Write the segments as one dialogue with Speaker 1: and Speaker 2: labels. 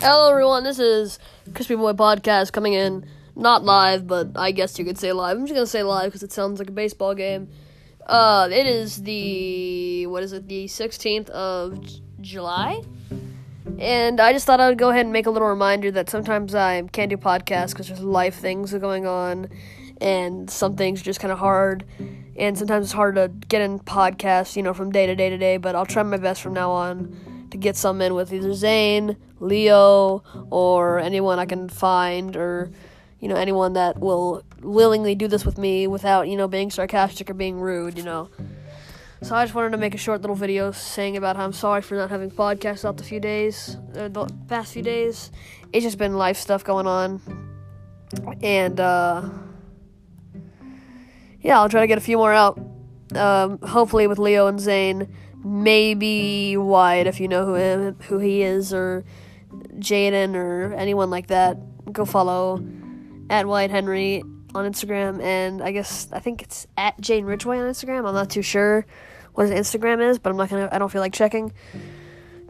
Speaker 1: Hello, everyone. This is Crispy Boy Podcast coming in, not live, but I guess you could say live. I'm just gonna say live because it sounds like a baseball game. Uh, it is the what is it? The 16th of J- July, and I just thought I would go ahead and make a little reminder that sometimes I can't do podcasts because there's life things going on, and some things are just kind of hard, and sometimes it's hard to get in podcasts, you know, from day to day to day. But I'll try my best from now on to get some in with either Zane, Leo, or anyone I can find, or you know anyone that will willingly do this with me without you know being sarcastic or being rude. You know. So I just wanted to make a short little video saying about how I'm sorry for not having podcasts out the few days, uh, the past few days. It's just been life stuff going on, and uh, yeah, I'll try to get a few more out. Um, hopefully with Leo and Zane maybe Wyatt if you know who him, who he is, or Jaden or anyone like that. Go follow at Wyatt Henry on Instagram, and I guess I think it's at Jane Ridgeway on Instagram. I'm not too sure what his Instagram is, but I'm not gonna. I don't feel like checking.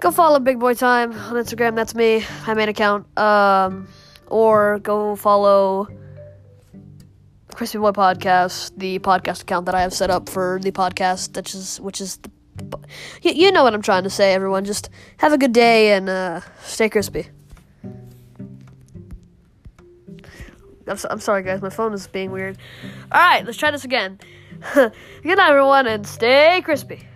Speaker 1: Go follow Big Boy Time on Instagram. That's me. I made an account. Um, or go follow Crispy Boy Podcast, the podcast account that I have set up for the podcast, which is which is the you, you know what I'm trying to say, everyone. Just have a good day and uh, stay crispy. I'm, so, I'm sorry, guys. My phone is being weird. All right, let's try this again. good night, everyone, and stay crispy.